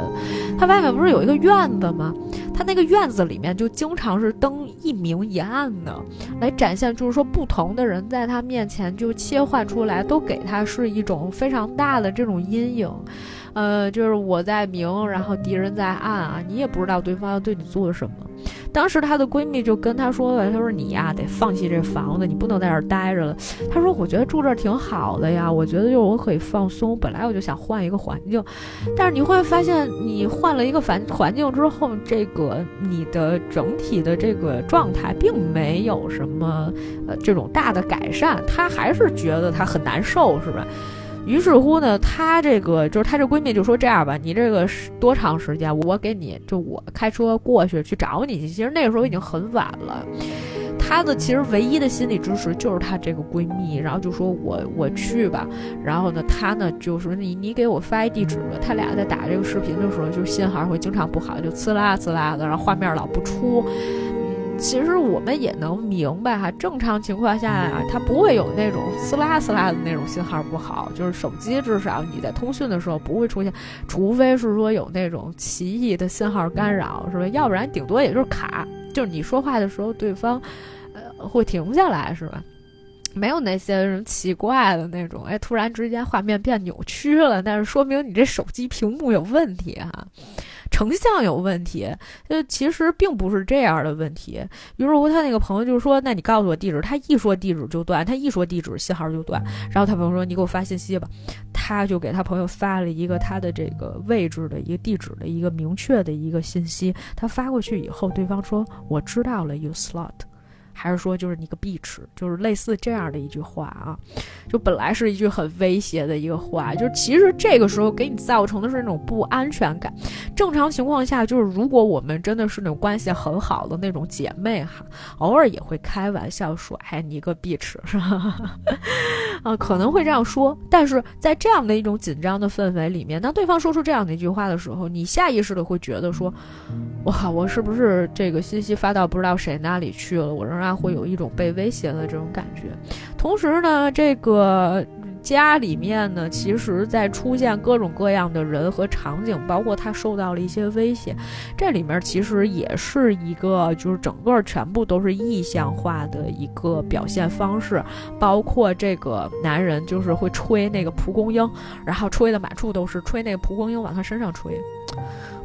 他外面不是有一个院子吗？他那个院子里面就经常是灯一明一暗的，来展现，就是说不同的人在他面前就切换出来，都给他是一种非常大的这种阴影。呃，就是我在明，然后敌人在暗啊，你也不知道对方要对你做什么。当时她的闺蜜就跟她说了，她说你呀得放弃这房子，你不能在这儿待着了。她说我觉得住这儿挺好的呀，我觉得就是我可以放松。本来我就想换一个环境，但是你会发现，你换了一个环环境之后，这个你的整体的这个状态并没有什么呃这种大的改善，她还是觉得她很难受，是吧？于是乎呢，她这个就是她这闺蜜就说这样吧，你这个多长时间？我给你就我开车过去去找你去。其实那个时候已经很晚了，她的其实唯一的心理支持就是她这个闺蜜，然后就说我我去吧。然后呢，她呢就说你你给我发一地址吧。他俩在打这个视频的时候，就信号会经常不好，就呲啦呲啦的，然后画面老不出。其实我们也能明白哈，正常情况下啊，它不会有那种撕拉撕拉的那种信号不好。就是手机至少你在通讯的时候不会出现，除非是说有那种奇异的信号干扰，是吧？要不然顶多也就是卡，就是你说话的时候对方，呃，会停下来，是吧？没有那些什么奇怪的那种，哎，突然之间画面变扭曲了，但是说明你这手机屏幕有问题哈。成像有问题，就其实并不是这样的问题。于是乎，他那个朋友就说：“那你告诉我地址。”他一说地址就断，他一说地址信号就断。然后他朋友说：“你给我发信息吧。”他就给他朋友发了一个他的这个位置的一个地址的一个明确的一个信息。他发过去以后，对方说：“我知道了，you slot。”还是说就是你个碧池，就是类似这样的一句话啊，就本来是一句很威胁的一个话，就是其实这个时候给你造成的是那种不安全感。正常情况下，就是如果我们真的是那种关系很好的那种姐妹哈，偶尔也会开玩笑说：“哎，你个碧池是吧？” 啊，可能会这样说。但是在这样的一种紧张的氛围里面，当对方说出这样的一句话的时候，你下意识的会觉得说：“哇，我是不是这个信息发到不知道谁那里去了？我仍然会有一种被威胁的这种感觉。同时呢，这个。家里面呢，其实在出现各种各样的人和场景，包括他受到了一些威胁。这里面其实也是一个，就是整个全部都是意象化的一个表现方式。包括这个男人就是会吹那个蒲公英，然后吹的满处都是，吹那个蒲公英往他身上吹。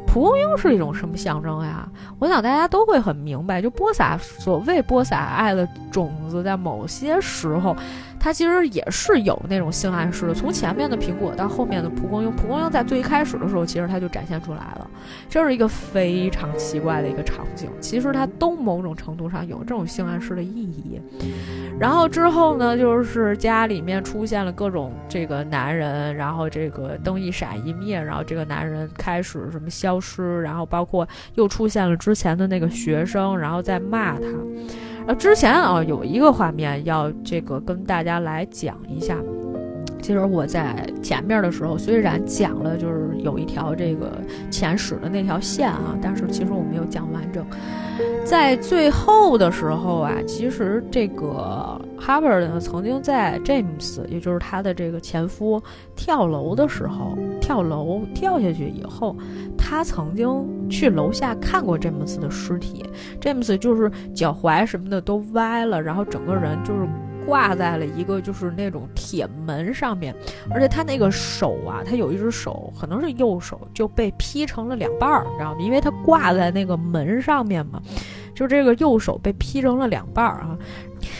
蒲公英是一种什么象征呀？我想大家都会很明白，就播撒所谓播撒爱的种子，在某些时候。它其实也是有那种性暗示的，从前面的苹果到后面的蒲公英，蒲公英在最开始的时候，其实它就展现出来了，这是一个非常奇怪的一个场景。其实它都某种程度上有这种性暗示的意义。然后之后呢，就是家里面出现了各种这个男人，然后这个灯一闪一灭，然后这个男人开始什么消失，然后包括又出现了之前的那个学生，然后再骂他。呃，之前啊有一个画面要这个跟大家来讲一下。其实我在前面的时候虽然讲了，就是有一条这个前史的那条线啊，但是其实我没有讲完整。在最后的时候啊，其实这个 Harper 呢曾经在 James，也就是他的这个前夫跳楼的时候，跳楼跳下去以后，他曾经去楼下看过詹姆斯的尸体。詹姆斯就是脚踝什么的都歪了，然后整个人就是。挂在了一个就是那种铁门上面，而且他那个手啊，他有一只手可能是右手就被劈成了两半儿，你知道吗？因为他挂在那个门上面嘛，就这个右手被劈成了两半儿啊。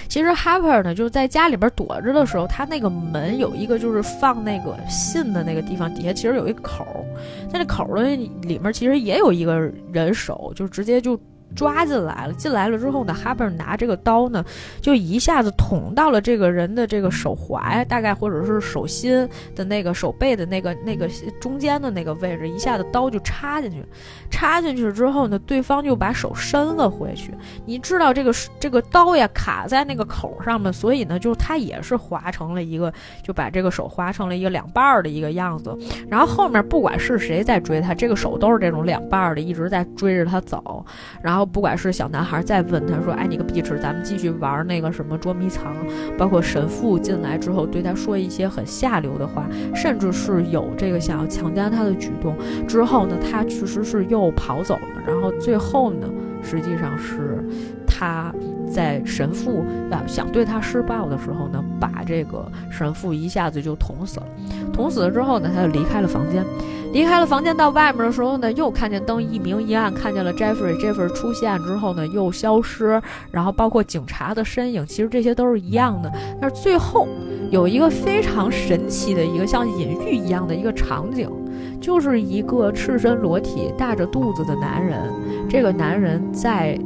其实 Harper 呢，就是在家里边躲着的时候，他那个门有一个就是放那个信的那个地方，底下其实有一个口儿，在那口儿的里面其实也有一个人手，就直接就。抓进来了，进来了之后呢，哈贝尔拿这个刀呢，就一下子捅到了这个人的这个手踝，大概或者是手心的那个手背的那个那个中间的那个位置，一下子刀就插进去，插进去之后呢，对方就把手伸了回去。你知道这个这个刀呀卡在那个口上面，所以呢，就是他也是划成了一个，就把这个手划成了一个两半儿的一个样子。然后后面不管是谁在追他，这个手都是这种两半儿的，一直在追着他走，然后。不管是小男孩再问他说：“哎，你个壁纸，咱们继续玩那个什么捉迷藏。”包括神父进来之后对他说一些很下流的话，甚至是有这个想要强奸他的举动。之后呢，他其实是又跑走了。然后最后呢，实际上是他在神父啊想对他施暴的时候呢，把这个神父一下子就捅死了。捅死了之后呢，他就离开了房间。离开了房间，到外面的时候呢，又看见灯一明一暗，看见了 Jeffrey。Jeffrey 出现之后呢，又消失，然后包括警察的身影，其实这些都是一样的。但是最后有一个非常神奇的一个像隐喻一样的一个场景，就是一个赤身裸体、大着肚子的男人。这个男人在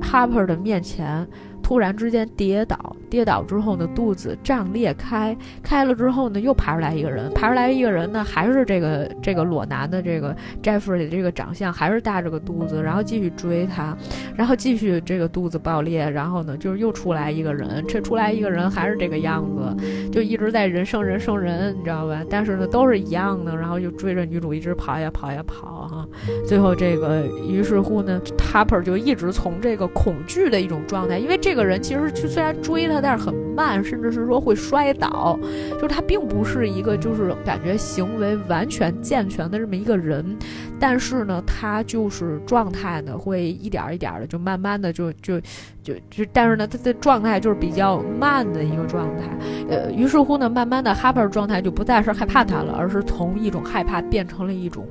Harper 的面前。突然之间跌倒，跌倒之后呢，肚子胀裂开，开了之后呢，又爬出来一个人，爬出来一个人呢，还是这个这个裸男的这个 Jeffrey 的这个长相，还是大着个肚子，然后继续追他，然后继续这个肚子爆裂，然后呢，就是又出来一个人，这出来一个人还是这个样子，就一直在人生人生人，你知道吧？但是呢，都是一样的，然后就追着女主一直跑呀跑呀跑哈，最后这个于是乎呢，Harper 就一直从这个恐惧的一种状态，因为这个。人其实就虽然追他，但是很慢，甚至是说会摔倒。就是他并不是一个就是感觉行为完全健全的这么一个人，但是呢，他就是状态呢会一点一点的就慢慢的就就就就，但是呢，他的状态就是比较慢的一个状态。呃，于是乎呢，慢慢的哈珀状态就不再是害怕他了，而是从一种害怕变成了一种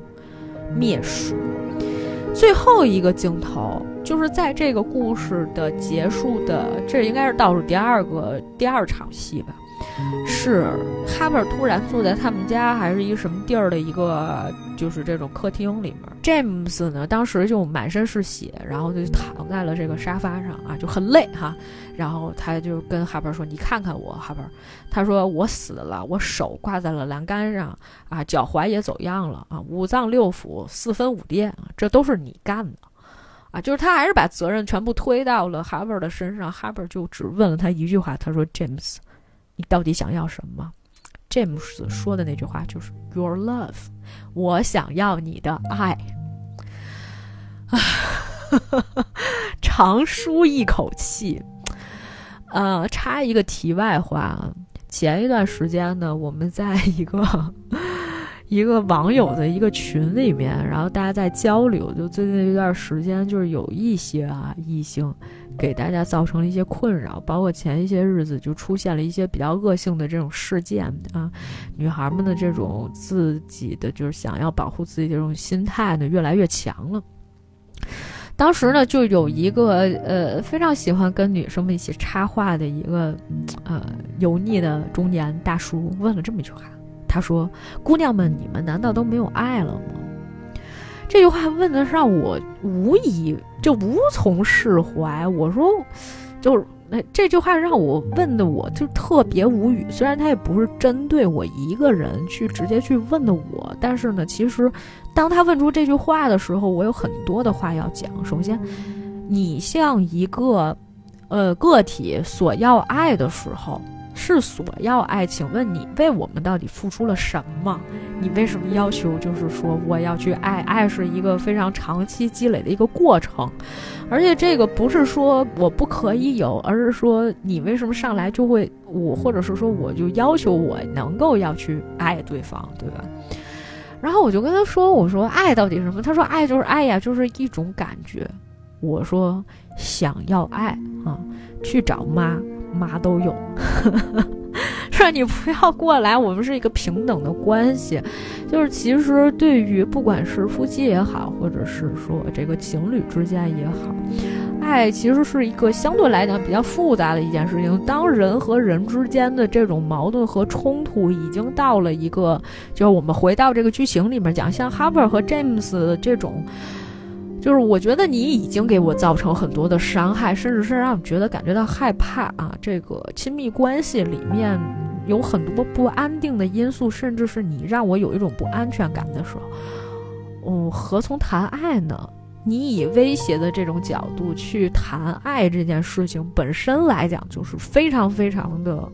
蔑视。最后一个镜头。就是在这个故事的结束的，这应该是倒数第二个第二场戏吧，是哈珀突然坐在他们家还是一个什么地儿的一个，就是这种客厅里面。James 呢，当时就满身是血，然后就躺在了这个沙发上啊，就很累哈。然后他就跟哈珀说：“你看看我，哈珀。”他说：“我死了，我手挂在了栏杆上啊，脚踝也走样了啊，五脏六腑四分五裂啊，这都是你干的。”啊，就是他还是把责任全部推到了哈珀的身上。哈珀就只问了他一句话，他说：“James，你到底想要什么？”James 说的那句话就是 “Your love”，我想要你的爱。啊，长舒一口气。呃，插一个题外话，前一段时间呢，我们在一个。一个网友的一个群里面，然后大家在交流，就最近一段时间，就是有一些啊异性给大家造成了一些困扰，包括前一些日子就出现了一些比较恶性的这种事件啊，女孩们的这种自己的就是想要保护自己的这种心态呢越来越强了。当时呢，就有一个呃非常喜欢跟女生们一起插话的一个呃油腻的中年大叔问了这么一句话。他说：“姑娘们，你们难道都没有爱了吗？”这句话问的让我无以就无从释怀。我说：“就是那这句话让我问的，我就特别无语。虽然他也不是针对我一个人去直接去问的我，但是呢，其实当他问出这句话的时候，我有很多的话要讲。首先，你像一个呃个体所要爱的时候。”是索要爱，请问你为我们到底付出了什么？你为什么要求就是说我要去爱？爱是一个非常长期积累的一个过程，而且这个不是说我不可以有，而是说你为什么上来就会我，或者是说我就要求我能够要去爱对方，对吧？然后我就跟他说：“我说爱到底是什么？”他说：“爱就是爱呀，就是一种感觉。”我说：“想要爱啊，去找妈。”妈都有，说你不要过来，我们是一个平等的关系。就是其实对于不管是夫妻也好，或者是说这个情侣之间也好，爱其实是一个相对来讲比较复杂的一件事情。当人和人之间的这种矛盾和冲突已经到了一个，就是我们回到这个剧情里面讲，像哈珀和詹姆斯这种。就是我觉得你已经给我造成很多的伤害，甚至是让你觉得感觉到害怕啊！这个亲密关系里面有很多不安定的因素，甚至是你让我有一种不安全感的时候，嗯，何从谈爱呢？你以威胁的这种角度去谈爱这件事情本身来讲，就是非常非常的。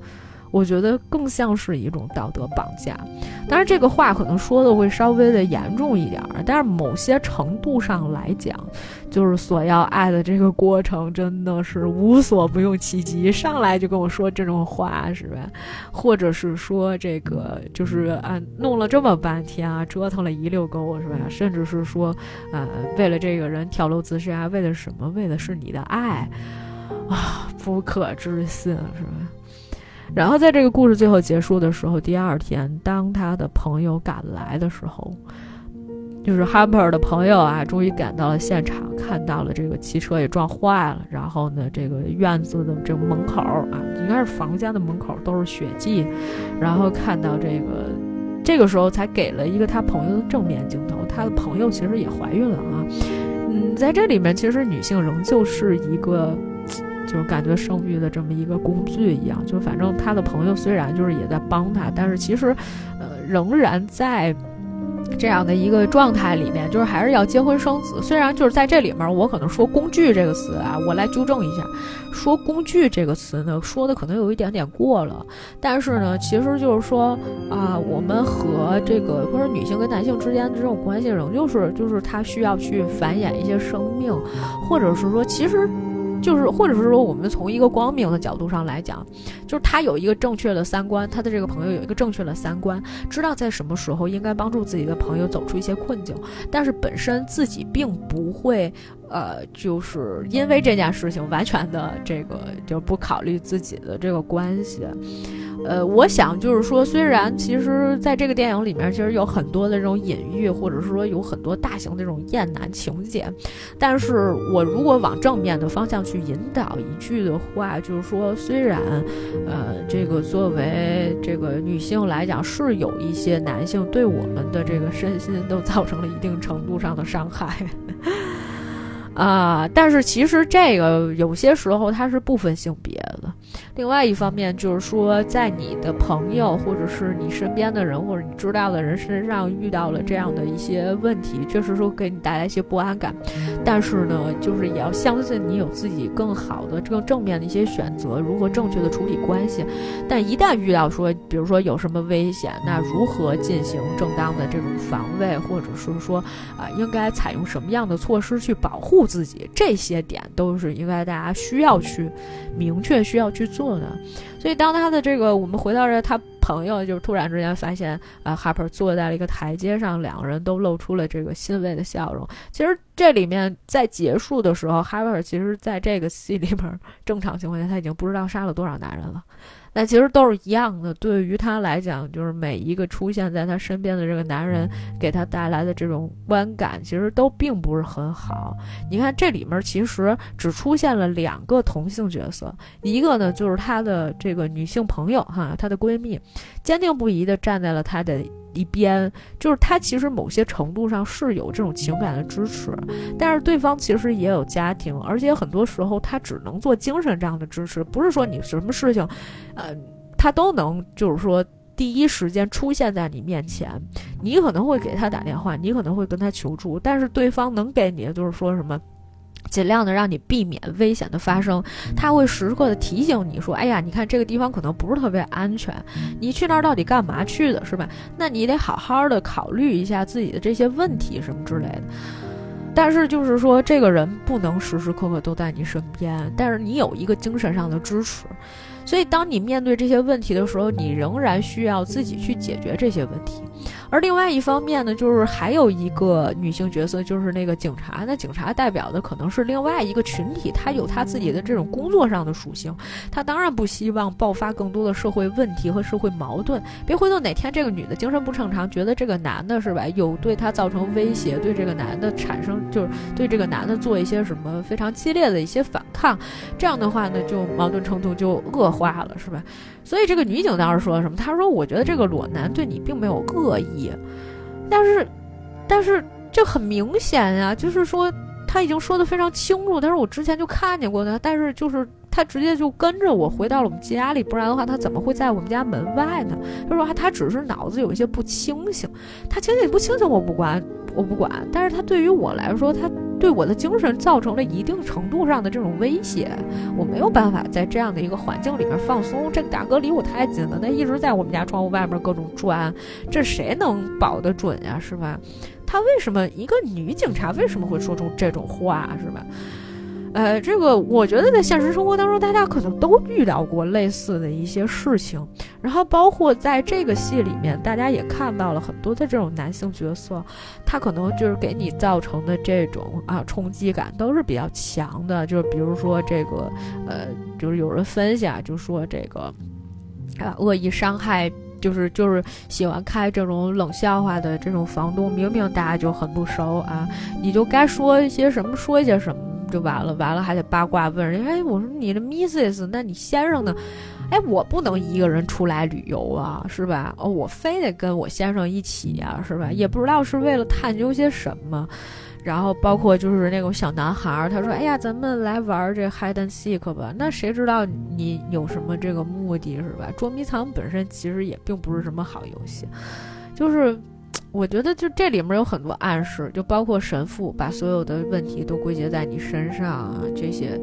我觉得更像是一种道德绑架，当然这个话可能说的会稍微的严重一点儿，但是某些程度上来讲，就是索要爱的这个过程真的是无所不用其极，上来就跟我说这种话是吧？或者是说这个就是啊，弄了这么半天啊，折腾了一溜沟是吧？甚至是说，呃，为了这个人跳楼自杀，为了什么？为的是你的爱啊，不可置信是吧？然后在这个故事最后结束的时候，第二天当他的朋友赶来的时候，就是哈珀的朋友啊，终于赶到了现场，看到了这个汽车也撞坏了，然后呢，这个院子的这个门口啊，应该是房间的门口都是血迹，然后看到这个，这个时候才给了一个他朋友的正面镜头，他的朋友其实也怀孕了啊，嗯，在这里面其实女性仍旧是一个。就是感觉生育的这么一个工具一样，就反正他的朋友虽然就是也在帮他，但是其实，呃，仍然在这样的一个状态里面，就是还是要结婚生子。虽然就是在这里面，我可能说“工具”这个词啊，我来纠正一下，说“工具”这个词呢，说的可能有一点点过了。但是呢，其实就是说啊，我们和这个或者女性跟男性之间的这种关系，仍旧是就是他需要去繁衍一些生命，或者是说其实。就是，或者是说，我们从一个光明的角度上来讲，就是他有一个正确的三观，他的这个朋友有一个正确的三观，知道在什么时候应该帮助自己的朋友走出一些困境，但是本身自己并不会，呃，就是因为这件事情完全的这个就不考虑自己的这个关系。呃，我想就是说，虽然其实在这个电影里面，其实有很多的这种隐喻，或者是说有很多大型的这种厌男情节，但是我如果往正面的方向去引导一句的话，就是说，虽然，呃，这个作为这个女性来讲，是有一些男性对我们的这个身心都造成了一定程度上的伤害。啊，但是其实这个有些时候它是不分性别的。另外一方面就是说，在你的朋友或者是你身边的人或者你知道的人身上遇到了这样的一些问题，确实说给你带来一些不安感。但是呢，就是也要相信你有自己更好的、更正面的一些选择，如何正确的处理关系。但一旦遇到说，比如说有什么危险，那如何进行正当的这种防卫，或者是说啊，应该采用什么样的措施去保护自己，这些点都是应该大家需要去明确需要去做。的，所以当他的这个，我们回到这，他朋友就突然之间发现，啊，Harper 坐在了一个台阶上，两个人都露出了这个欣慰的笑容。其实这里面在结束的时候，Harper 其实在这个戏里面，正常情况下他已经不知道杀了多少男人了。那其实都是一样的，对于他来讲，就是每一个出现在他身边的这个男人给他带来的这种观感，其实都并不是很好。你看这里面其实只出现了两个同性角色，一个呢就是他的这个女性朋友哈，她的闺蜜，坚定不移地站在了他的。一边就是他其实某些程度上是有这种情感的支持，但是对方其实也有家庭，而且很多时候他只能做精神上的支持，不是说你什么事情，呃，他都能就是说第一时间出现在你面前。你可能会给他打电话，你可能会跟他求助，但是对方能给你的就是说什么。尽量的让你避免危险的发生，他会时刻的提醒你说：“哎呀，你看这个地方可能不是特别安全，你去那儿到底干嘛去的，是吧？那你得好好的考虑一下自己的这些问题什么之类的。”但是就是说，这个人不能时时刻刻都在你身边，但是你有一个精神上的支持。所以，当你面对这些问题的时候，你仍然需要自己去解决这些问题。而另外一方面呢，就是还有一个女性角色，就是那个警察。那警察代表的可能是另外一个群体，他有他自己的这种工作上的属性。他当然不希望爆发更多的社会问题和社会矛盾。别回头哪天这个女的精神不正常，觉得这个男的是吧，有对她造成威胁，对这个男的产生就是对这个男的做一些什么非常激烈的一些反抗，这样的话呢，就矛盾程度就恶。化了是吧？所以这个女警当时说了什么？她说：“我觉得这个裸男对你并没有恶意，但是，但是这很明显呀，就是说他已经说的非常清楚。他说我之前就看见过他，但是就是他直接就跟着我回到了我们家里，不然的话他怎么会在我们家门外呢？他说他只是脑子有一些不清醒，他清醒不清醒我不管。”我不管，但是他对于我来说，他对我的精神造成了一定程度上的这种威胁，我没有办法在这样的一个环境里面放松。这个大哥离我太近了，他一直在我们家窗户外面各种转，这谁能保得准呀？是吧？他为什么一个女警察为什么会说出这种话？是吧？呃，这个我觉得在现实生活当中，大家可能都遇到过类似的一些事情。然后，包括在这个戏里面，大家也看到了很多的这种男性角色，他可能就是给你造成的这种啊冲击感都是比较强的。就是比如说这个，呃，就是有人分析啊，就说这个啊恶意伤害，就是就是喜欢开这种冷笑话的这种房东，明明大家就很不熟啊，你就该说一些什么说一些什么。就完了，完了还得八卦问人，哎，我说你的 Misses，那你先生呢？哎，我不能一个人出来旅游啊，是吧？哦，我非得跟我先生一起呀，是吧？也不知道是为了探究些什么。然后包括就是那种小男孩儿，他说，哎呀，咱们来玩儿这 Hide and Seek 吧。那谁知道你有什么这个目的，是吧？捉迷藏本身其实也并不是什么好游戏，就是。我觉得就这里面有很多暗示，就包括神父把所有的问题都归结在你身上啊，这些，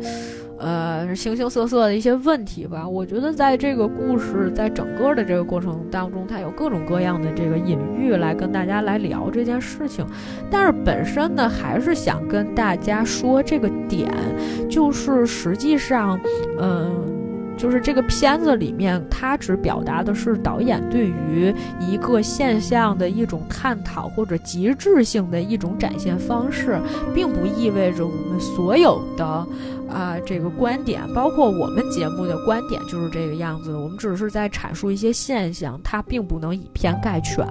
呃，形形色色的一些问题吧。我觉得在这个故事在整个的这个过程当中，它有各种各样的这个隐喻来跟大家来聊这件事情。但是本身呢，还是想跟大家说这个点，就是实际上，嗯。就是这个片子里面，它只表达的是导演对于一个现象的一种探讨或者极致性的一种展现方式，并不意味着我们所有的。啊，这个观点，包括我们节目的观点就是这个样子的。我们只是在阐述一些现象，它并不能以偏概全。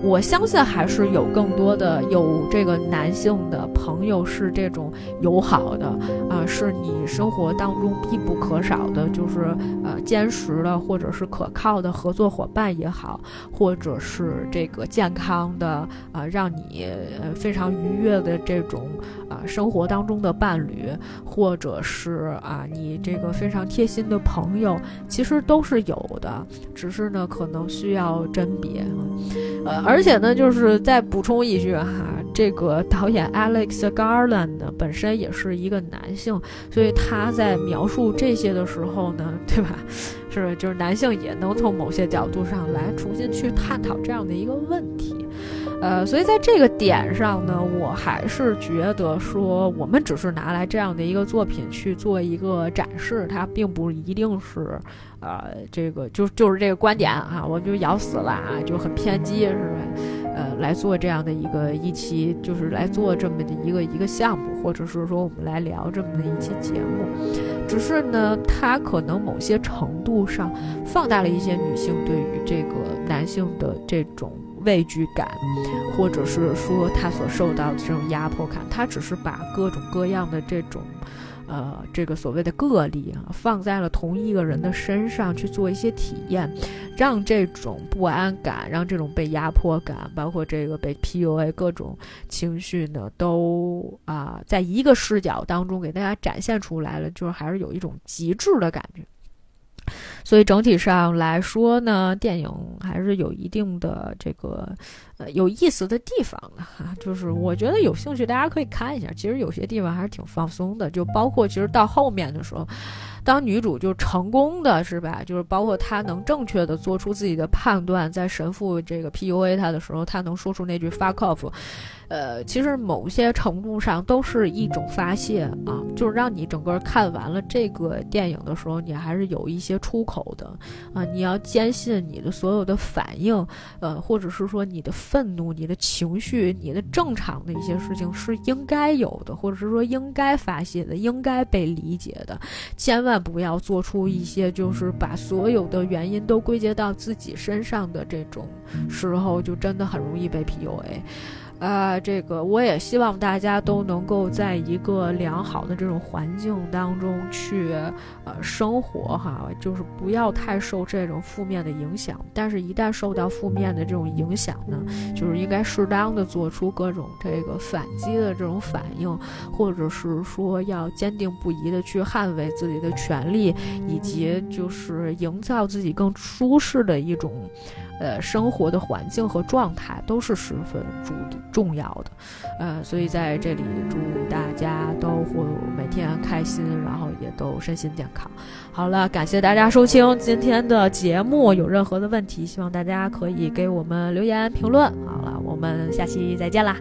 我相信还是有更多的有这个男性的朋友是这种友好的啊，是你生活当中必不可少的，就就是呃坚实的或者是可靠的合作伙伴也好，或者是这个健康的啊，让你呃非常愉悦的这种啊生活当中的伴侣，或者是啊你这个非常贴心的朋友，其实都是有的，只是呢可能需要甄别，呃而且呢就是再补充一句哈，这个导演 Alex Garland 呢本身也是一个男性，所以他在描述这些的时候呢，对吧？是就是男性也能从某些角度上来重新去探讨这样的一个问题。呃，所以在这个点上呢，我还是觉得说，我们只是拿来这样的一个作品去做一个展示，它并不一定是，呃，这个就就是这个观点啊，我就咬死了啊，就很偏激是吧？呃，来做这样的一个一期，就是来做这么的一个一个项目，或者是说我们来聊这么的一期节目，只是呢，它可能某些程度上放大了一些女性对于这个男性的这种。畏惧感，或者是说他所受到的这种压迫感，他只是把各种各样的这种，呃，这个所谓的个例啊，放在了同一个人的身上去做一些体验，让这种不安感，让这种被压迫感，包括这个被 PUA 各种情绪呢，都啊，在一个视角当中给大家展现出来了，就是还是有一种极致的感觉。所以整体上来说呢，电影还是有一定的这个呃有意思的地方的哈。就是我觉得有兴趣大家可以看一下，其实有些地方还是挺放松的。就包括其实到后面的时候，当女主就成功的是吧？就是包括她能正确的做出自己的判断，在神父这个 PUA 她的时候，她能说出那句 fuck off。呃，其实某些程度上都是一种发泄啊，就是让你整个看完了这个电影的时候，你还是有一些出口的啊。你要坚信你的所有的反应，呃，或者是说你的愤怒、你的情绪、你的正常的一些事情是应该有的，或者是说应该发泄的、应该被理解的。千万不要做出一些就是把所有的原因都归结到自己身上的这种时候，就真的很容易被 PUA。啊，这个我也希望大家都能够在一个良好的这种环境当中去呃生活哈，就是不要太受这种负面的影响。但是，一旦受到负面的这种影响呢，就是应该适当的做出各种这个反击的这种反应，或者是说要坚定不移的去捍卫自己的权利，以及就是营造自己更舒适的一种。呃，生活的环境和状态都是十分重重要的，呃，所以在这里祝大家都会每天开心，然后也都身心健康。好了，感谢大家收听今天的节目，有任何的问题，希望大家可以给我们留言评论。好了，我们下期再见啦。